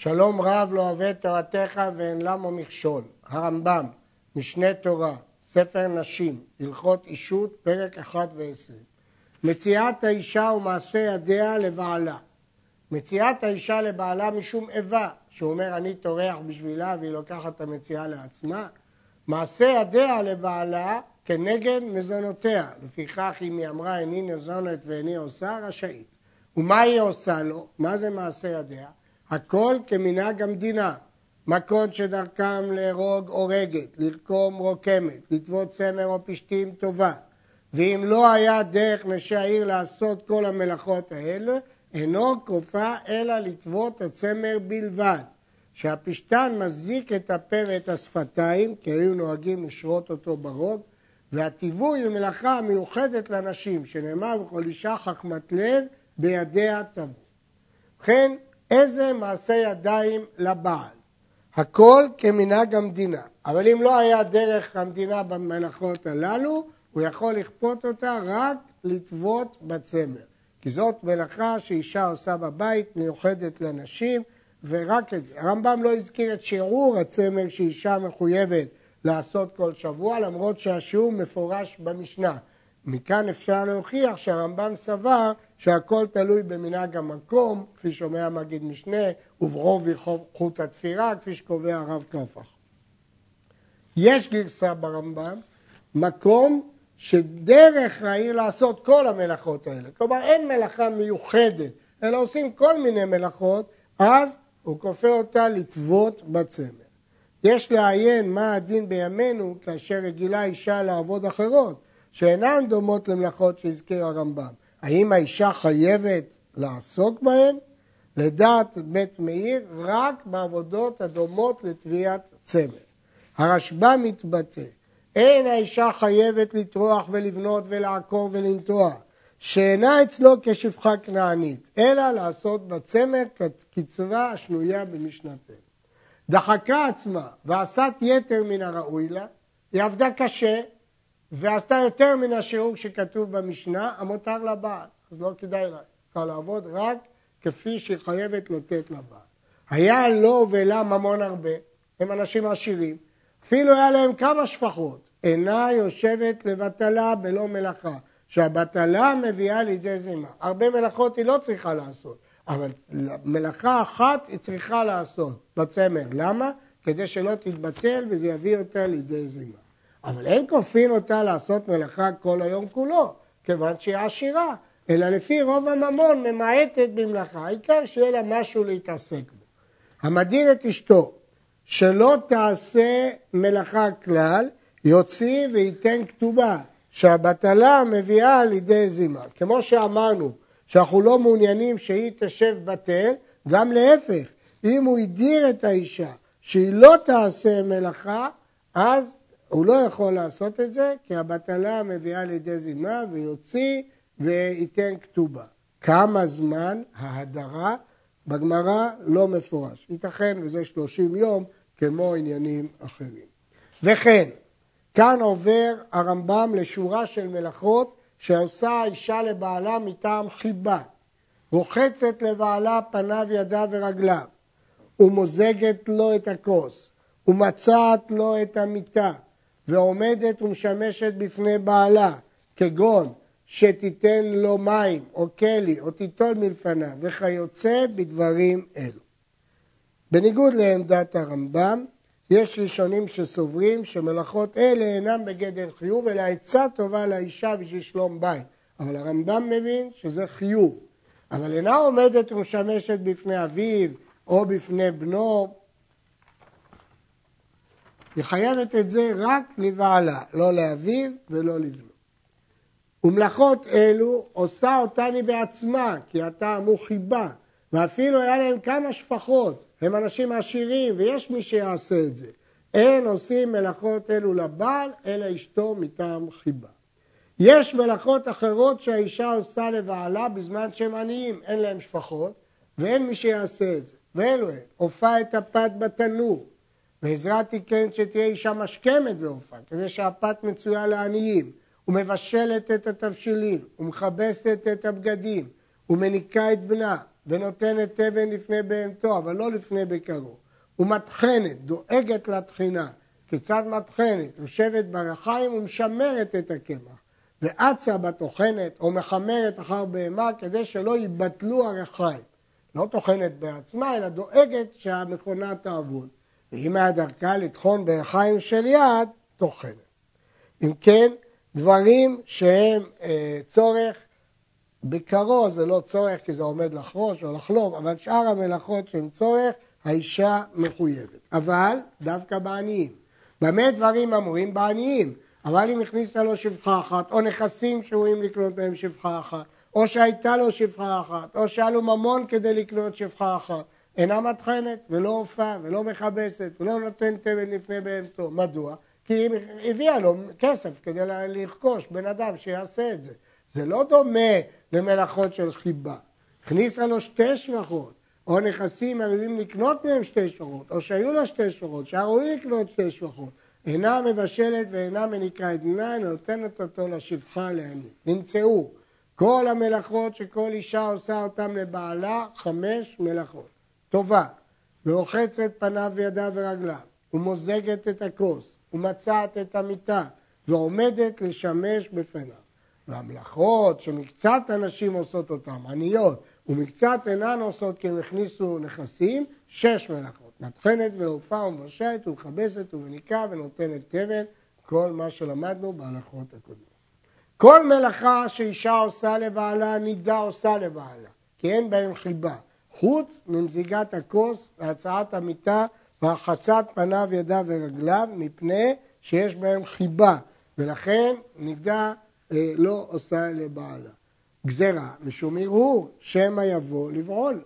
שלום רב לא אוהב תורתך ואין למה מכשול. הרמב"ם, משנה תורה, ספר נשים, הלכות אישות, פרק 1 ו-20. מציאת האישה ומעשה ידיה לבעלה. מציאת האישה לבעלה משום איבה, שהוא אומר אני טורח בשבילה והיא לוקחת את המציאה לעצמה. מעשה ידיה לבעלה כנגד מזונותיה, לפיכך אם היא אמרה איני נזונת ואיני עושה, רשאית. ומה היא עושה לו? מה זה מעשה ידיה? הכל כמנהג המדינה. מכות שדרכם להרוג הורגת, לרקום רוקמת, לטוות צמר או פשתים טובה. ואם לא היה דרך נשי העיר לעשות כל המלאכות האלה, אינו כופה אלא לטוות הצמר בלבד. שהפשתן מזיק את הפה ואת השפתיים, כי היו נוהגים לשרות אותו ברוג, והטיווי היא מלאכה מיוחדת לנשים, שנאמר בכל אישה חכמת לב בידיה תבוא. ובכן, איזה מעשה ידיים לבעל? הכל כמנהג המדינה, אבל אם לא היה דרך המדינה במלאכות הללו, הוא יכול לכפות אותה רק לטוות בצמר. כי זאת מלאכה שאישה עושה בבית, מיוחדת לנשים, ורק את זה. הרמב"ם לא הזכיר את שיעור הצמר שאישה מחויבת לעשות כל שבוע, למרות שהשיעור מפורש במשנה. מכאן אפשר להוכיח שהרמב"ם סבר שהכל תלוי במנהג המקום, כפי שאומר המגיד משנה, וברוב חוט התפירה, כפי שקובע הרב טופח. יש גרסה ברמב"ם, מקום שדרך העיר לעשות כל המלאכות האלה. כלומר, אין מלאכה מיוחדת, אלא עושים כל מיני מלאכות, אז הוא כופה אותה לטוות בצמר. יש לעיין מה הדין בימינו כאשר רגילה אישה לעבוד אחרות, שאינן דומות למלאכות שהזכיר הרמב"ם. האם האישה חייבת לעסוק בהן? לדעת בית מאיר, רק בעבודות הדומות לטביעת צמר. הרשב"א מתבטא, אין האישה חייבת לטרוח ולבנות ולעקור ולנטוע, שאינה אצלו כשפחה כנענית, אלא לעשות בצמר כקצבה השנויה במשנתנו. דחקה עצמה ועשת יתר מן הראוי לה, היא עבדה קשה ועשתה יותר מן השיעור שכתוב במשנה, המותר לבעל. אז לא כדאי לה לעבוד רק כפי שהיא חייבת לתת לבעל. היה לו ולה ממון הרבה, הם אנשים עשירים, אפילו היה להם כמה שפחות, אינה יושבת לבטלה בלא מלאכה, שהבטלה מביאה לידי זימה. הרבה מלאכות היא לא צריכה לעשות, אבל מלאכה אחת היא צריכה לעשות בצמר. למה? כדי שלא תתבטל וזה יביא אותה לידי זימה. אבל אין כופין אותה לעשות מלאכה כל היום כולו, כיוון שהיא עשירה, אלא לפי רוב הממון ממעטת במלאכה, העיקר שיהיה לה משהו להתעסק בו. המדיר את אשתו שלא תעשה מלאכה כלל, יוציא וייתן כתובה, שהבטלה מביאה לידי זימה. כמו שאמרנו, שאנחנו לא מעוניינים שהיא תשב בטל, גם להפך, אם הוא הדיר את האישה שהיא לא תעשה מלאכה, אז הוא לא יכול לעשות את זה, כי הבטלה מביאה לידי זימה ויוציא וייתן כתובה. כמה זמן ההדרה בגמרא לא מפורש. ייתכן וזה 30 יום כמו עניינים אחרים. וכן, כאן עובר הרמב"ם לשורה של מלאכות שעושה האישה לבעלה מטעם חיבה. רוחצת לבעלה פניו, ידיו ורגליו, ומוזגת לו את הכוס, ומצעת לו את המיטה, ועומדת ומשמשת בפני בעלה, כגון שתיתן לו מים או כלי או תיטול מלפניו וכיוצא בדברים אלו. בניגוד לעמדת הרמב"ם, יש ראשונים שסוברים שמלאכות אלה אינם בגדר חיוב, אלא עצה טובה לאישה בשביל שלום בית. אבל הרמב"ם מבין שזה חיוב. אבל אינה עומדת ומשמשת בפני אביו או בפני בנו, היא חייבת את זה רק לבעלה, לא לאביו ולא לבנו. ומלאכות אלו עושה אותני בעצמה, כי אתה אמור חיבה, ואפילו היה להם כמה שפחות, הם אנשים עשירים ויש מי שיעשה את זה. אין עושים מלאכות אלו לבעל, אלא אשתו מטעם חיבה. יש מלאכות אחרות שהאישה עושה לבעלה בזמן שהם עניים, אין להם שפחות, ואין מי שיעשה את זה. ואלו הם, הופע את הפת בתנור, ועזרת כן שתהיה אישה משכמת ועופה, כדי שהפת מצויה לעניים, ומבשלת את התבשילים, ומכבסת את הבגדים, ומניקה את בנה, ונותנת תבן לפני בהמתו, אבל לא לפני בקרו. ומטחנת, דואגת לתחינה. כיצד מטחנת? יושבת ברחיים ומשמרת את הקמח. ואצה בטוחנת או מחמרת אחר בהמה כדי שלא ייבטלו הרחיים. לא טוחנת בעצמה, אלא דואגת שהמכונה תעבוד. ואם היה דרכה לטחון ברחיים של יד, טוחנת. אם כן, דברים שהם אה, צורך בקרו זה לא צורך כי זה עומד לחרוש או לחלוב, אבל שאר המלאכות שהן צורך, האישה מחויבת. אבל דווקא בעניים. במה דברים אמורים? בעניים. אבל אם הכניסה לו שפחה אחת, או נכסים שראויים לקנות מהם שפחה אחת, או שהייתה לו שפחה אחת, או שהיה לו ממון כדי לקנות שפחה אחת, אינה מטחנת ולא עופה ולא מכבסת ולא נותנת תבן לפני בהמתו. מדוע? כי היא הביאה לו כסף כדי לרכוש בן אדם שיעשה את זה. זה לא דומה למלאכות של חיבה. הכניסה לו שתי שבחות, או נכסים הראויים לקנות מהם שתי שבחות, או שהיו לו שתי שבחות, ראוי לקנות שתי שבחות. אינה מבשלת ואינה מניקה את דינה, אלא נותנת אותו לשפחה לעני. נמצאו כל המלאכות שכל אישה עושה אותן לבעלה, חמש מלאכות. טובה, ורוחצת פניו וידיו ורגליו, ומוזגת את הכוס, ומצעת את המיטה, ועומדת לשמש בפניו. והמלאכות שמקצת הנשים עושות אותן, עניות, ומקצת אינן עושות כי הם הכניסו נכסים, שש מלאכות. מטחנת ועופה ומבשלת ומכבסת ומניקה ונותנת תבן, כל מה שלמדנו בהלכות הקודמות. כל מלאכה שאישה עושה לבעלה, נידה עושה לבעלה, כי אין בהם חיבה, חוץ ממזיגת הכוס והצעת המיטה והחצת פניו, ידיו ורגליו, מפני שיש בהם חיבה, ולכן נידה אה, לא עושה לבעלה. גזרה משום ערעור, שמא יבוא לבעול.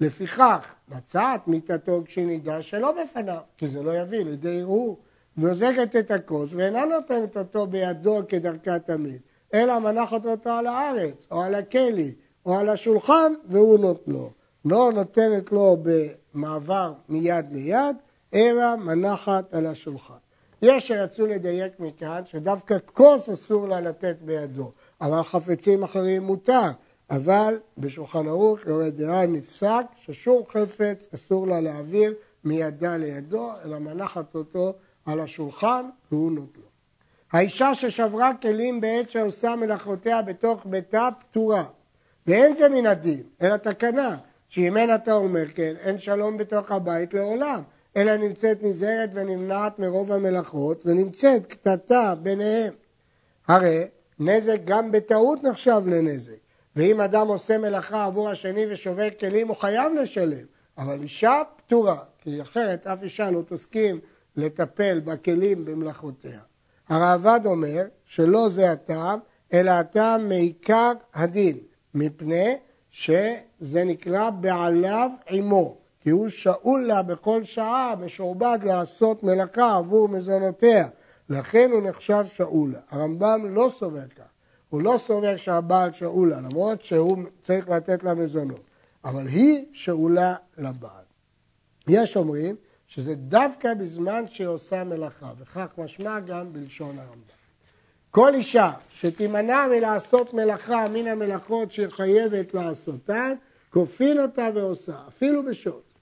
לפיכך, מצאת מיתתו כשנידה שלא בפניו, כי זה לא יביא לידי ערעור. ועוזגת את הכוס ואינה נותנת אותו בידו כדרכה תמיד, אלא מנחת אותו על הארץ, או על הכלי, או על השולחן, והוא נותנו. לא נותנת לו במעבר מיד ליד, אלא מנחת על השולחן. יש שרצו לדייק מכאן שדווקא כוס אסור לה לתת בידו, אבל חפצים אחרים מותר. אבל בשולחן ערוך יורד דעה נפסק ששום חפץ אסור לה להעביר מידה לידו, אלא מנחת אותו על השולחן והוא נוטלו. האישה ששברה כלים בעת שעושה מלאכותיה בתוך ביתה פטורה. ואין זה מן הדין, אלא תקנה, שאם אין אתה אומר כן, אין שלום בתוך הבית לעולם, אלא נמצאת נזהרת ונמנעת מרוב המלאכות, ונמצאת קטטה ביניהם. הרי נזק גם בטעות נחשב לנזק. ואם אדם עושה מלאכה עבור השני ושובר כלים, הוא חייב לשלם. אבל אישה פטורה, כי אחרת אף אישה לא תסכים לטפל בכלים במלאכותיה. הראב"ד אומר שלא זה הטעם, אלא הטעם מעיקר הדין, מפני שזה נקרא בעליו עמו, כי הוא שאול לה בכל שעה, משועבד לעשות מלאכה עבור מזונותיה, לכן הוא נחשב שאולה. הרמב"ם לא סובר כך. הוא לא סובר שהבעל שאולה, למרות שהוא צריך לתת לה מזונות, אבל היא שאולה לבעל. יש אומרים שזה דווקא בזמן שהיא עושה מלאכה, וכך משמע גם בלשון הרמב"ם. כל אישה שתימנע מלעשות מלאכה מן המלאכות שהיא חייבת לעשותן, כופין אותה ועושה, אפילו בשעות.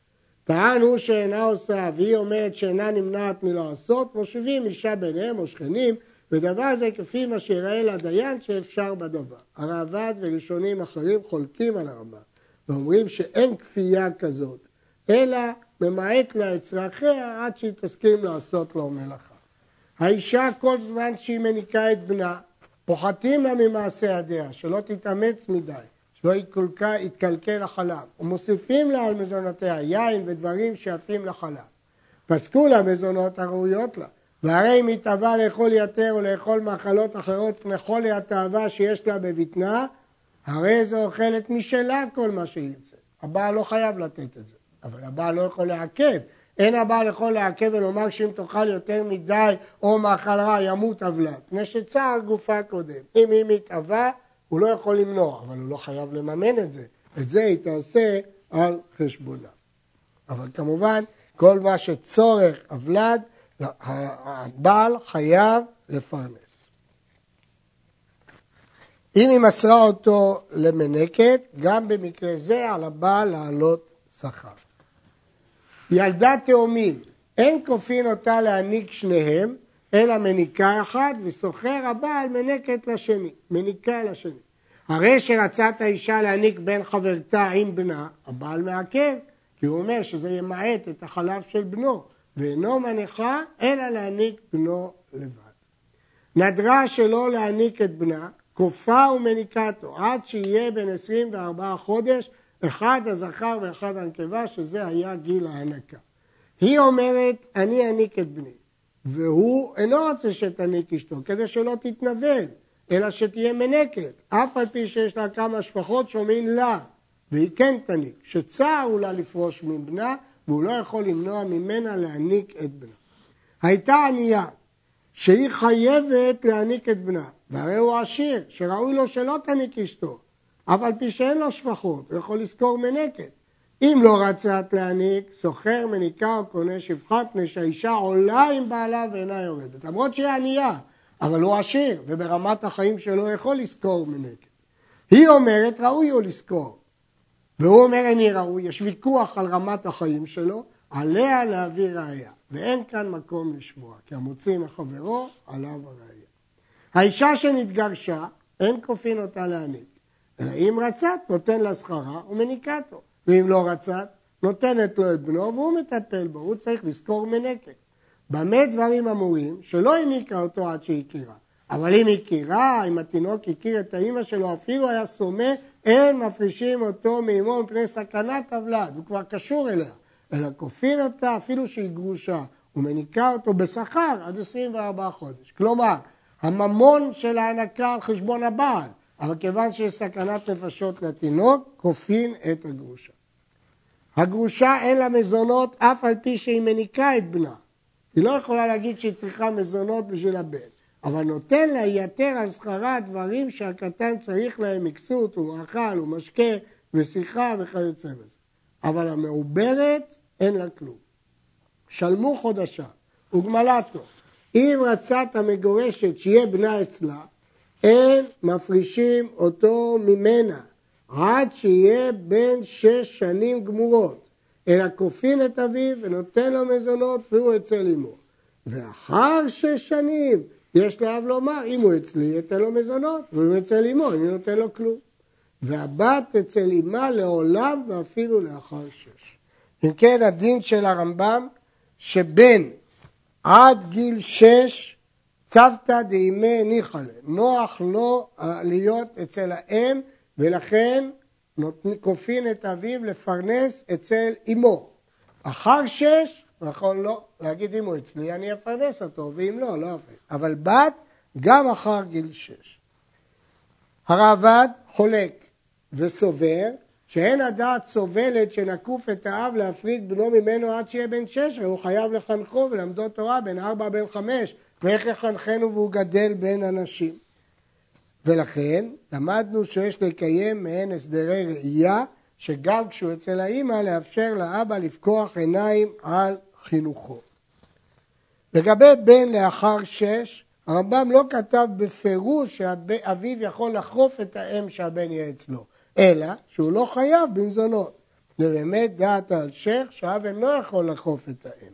טען הוא שאינה עושה והיא אומרת שאינה נמנעת מלעשות, מושיבים אישה ביניהם או שכנים ודבר זה כפי מה שיראה לדיין שאפשר בדבר. הראב"ד וראשונים אחרים חולקים על הרמב"ם ואומרים שאין כפייה כזאת, אלא ממעט לה את צרכיה עד שהיא תסכים לעשות לו מלאכה. האישה כל זמן שהיא מניקה את בנה, פוחתים לה ממעשה ידיה, שלא תתאמץ מדי, שלא יתקלקל החלב, ומוסיפים לה על מזונותיה יין ודברים שיפים לחלב. פסקו לה מזונות הראויות לה, והרי אם היא תאווה לאכול יתר או לאכול מאכלות אחרות מחולי התאווה שיש לה בבטנה, הרי זו אוכלת משלה כל מה שהיא יוצאת. הבעל לא חייב לתת את זה, אבל הבעל לא יכול לעכב. אין הבעל יכול לעכב ולומר שאם תאכל יותר מדי או מאכל רע ימות עוולה, מפני שצער גופה קודם. אם היא מתאווה, הוא לא יכול למנוע, אבל הוא לא חייב לממן את זה. את זה היא תעשה על חשבונה. אבל כמובן, כל מה שצורך אבלד הבעל חייב לפרנס. אם היא מסרה אותו למנקת, גם במקרה זה על הבעל לעלות שכר. ילדה תאומים, אין כופין אותה להעניק שניהם, אלא מניקה אחת, וסוחר הבעל מנקת לשני, מניקה לשני. הרי שרצת האישה להעניק בן חברתה עם בנה, הבעל מעכב, כי הוא אומר שזה ימעט את החלב של בנו, ואינו מניחה אלא להעניק בנו לבד. נדרה שלא להעניק את בנה, כופה ומניקתו, עד שיהיה בן 24 חודש, אחד הזכר ואחד הנקבה, שזה היה גיל ההנקה. היא אומרת, אני אעניק את בני, והוא אינו רוצה שתעניק אשתו, כדי שלא תתנבל, אלא שתהיה מנקת, אף על פי שיש לה כמה שפחות שומעים לה, והיא כן תניק, שצער הוא לה לפרוש מבנה, והוא לא יכול למנוע ממנה להעניק את בנה. הייתה ענייה, שהיא חייבת להעניק את בנה, והרי הוא עשיר, שראוי לו שלא תניק אשתו, אף על פי שאין לו שפחות, הוא יכול לשכור מנקת. אם לא רצת להעניק, סוחר, מניקה או קונה שפחה, פני שהאישה עולה עם בעלה ואינה יורדת. למרות שהיא ענייה, אבל הוא עשיר, וברמת החיים שלו יכול לשכור מנקת. היא אומרת, ראוי הוא לשכור. והוא אומר, איני ראוי, יש ויכוח על רמת החיים שלו, עליה להביא ראייה. ואין כאן מקום לשמוע, כי המוציא מחברו, עליו הראייה. האישה שנתגרשה, אין כופין אותה להעניק. אלא אם רצת, נותן לה שכרה ומניקתו. ואם לא רצת, נותנת לו את בנו והוא מטפל בו, הוא צריך לזכור מנקת. במה דברים אמורים? שלא הניקה אותו עד שהכירה. אבל אם הכירה, אם התינוק הכיר את האימא שלו, אפילו היה סומה, אין מפרישים אותו מאמו מפני סכנת הוולד, הוא כבר קשור אליה. אלא כופין אותה אפילו שהיא גרושה, ומניקה אותו בשכר עד 24 חודש. כלומר, הממון של ההנקה על חשבון הבעל, אבל כיוון שיש סכנת נפשות לתינוק, כופין את הגרושה. הגרושה אין לה מזונות אף על פי שהיא מניקה את בנה. היא לא יכולה להגיד שהיא צריכה מזונות בשביל הבן, אבל נותן לה יתר על שכרה דברים שהקטן צריך להם מקסות ומאכל ומשקה ושיחה וכיוצא בזה. אבל המעוברת אין לה כלום. שלמו חודשה וגמלתו. אם רצת המגורשת שיהיה בנה אצלה, אין מפרישים אותו ממנה עד שיהיה בן שש שנים גמורות, אלא כופין את אביו ונותן לו מזונות והוא אצל אמו. ואחר שש שנים יש לאב לומר, אם הוא אצלי, אתן לו מזונות, והוא אצל אמו, אני נותן לו כלום. והבת אצל אמה לעולם ואפילו לאחר שש. אם כן, הדין של הרמב"ם, שבן עד גיל שש צוותא דימי ניחא להם, נוח לו להיות אצל האם ולכן כופין את אביו לפרנס אצל אמו. אחר שש, יכול לא להגיד אם הוא אצלי אני אפרנס אותו, ואם לא, לא אפרנס. אבל בת גם אחר גיל שש. הרעב"ד חולק וסובר שאין הדעת סובלת שנקוף את האב להפריד בנו ממנו עד שיהיה בן שש, והוא חייב לחנכו ולמדו תורה בין ארבע בין חמש, ואיך יחנכנו והוא גדל בין אנשים. ולכן למדנו שיש לקיים מעין הסדרי ראייה, שגם כשהוא אצל האימא לאפשר לאבא לפקוח עיניים על חינוכו. לגבי בן לאחר שש, הרמב"ם לא כתב בפירוש שאביו יכול לחרוף את האם שהבן יהיה אצלו, אלא שהוא לא חייב במזונות. באמת דעת האלשך שהאב אינו יכול לחרוף את האם.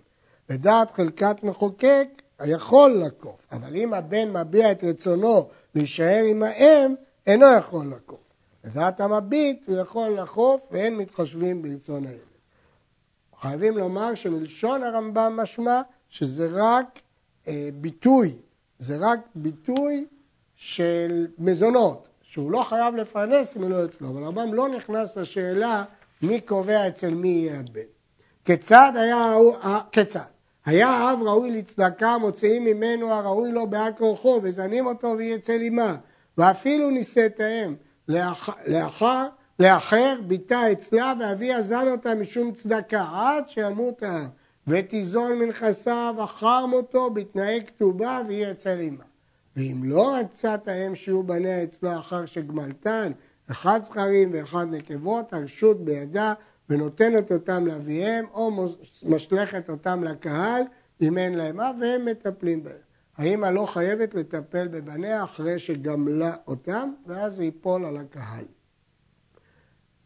לדעת חלקת מחוקק היכול לקוף, אבל אם הבן מביע את רצונו להישאר עם האם, אינו יכול לקוף. לדעת המביט הוא יכול לחוף ואין מתחשבים ברצון הילד. חייבים לומר שמלשון הרמב"ם משמע שזה רק אה, ביטוי, זה רק ביטוי של מזונות, שהוא לא חייב לפרנס אם הוא לא אצלו, אבל הרמב"ם לא נכנס לשאלה מי קובע אצל מי יהיה הבן. כיצד היה, כיצד? היה האב ראוי לצדקה, מוציאים ממנו הראוי לו בעל כורחו, וזנים אותו ויהיה אצל אמה, ואפילו נישאת האם, לאחר, לאחר ביתה אצלה, ואביה זן אותה משום צדקה, עד שימות האב, ותיזון מנכסיו אחר מותו בתנאי כתובה, ויהיה אצל אמה. ואם לא רצת האם שיהיו בניה אצלו אחר שגמלתן, אחד זכרים ואחד נקבות, הרשות בידה ונותנת אותם לאביהם, או משלכת אותם לקהל, אם אין להם אב, והם מטפלים בהם. האמא לא חייבת לטפל בבניה אחרי שגמלה אותם, ואז זה ייפול על הקהל.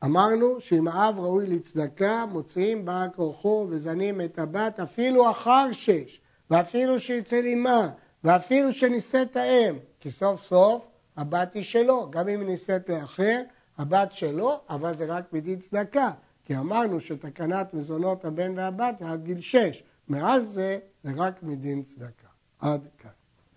אמרנו שאם האב ראוי לצדקה, מוציאים בא כוחו וזנים את הבת אפילו אחר שש, ואפילו שיצא לימה, ואפילו שנישאת האם, כי סוף סוף הבת היא שלו, גם אם היא נישאת לאחר, הבת שלו, אבל זה רק מדין צדקה, כי אמרנו שתקנת מזונות הבן והבת זה עד גיל שש, מעל זה זה רק מדין צדקה. עד כאן.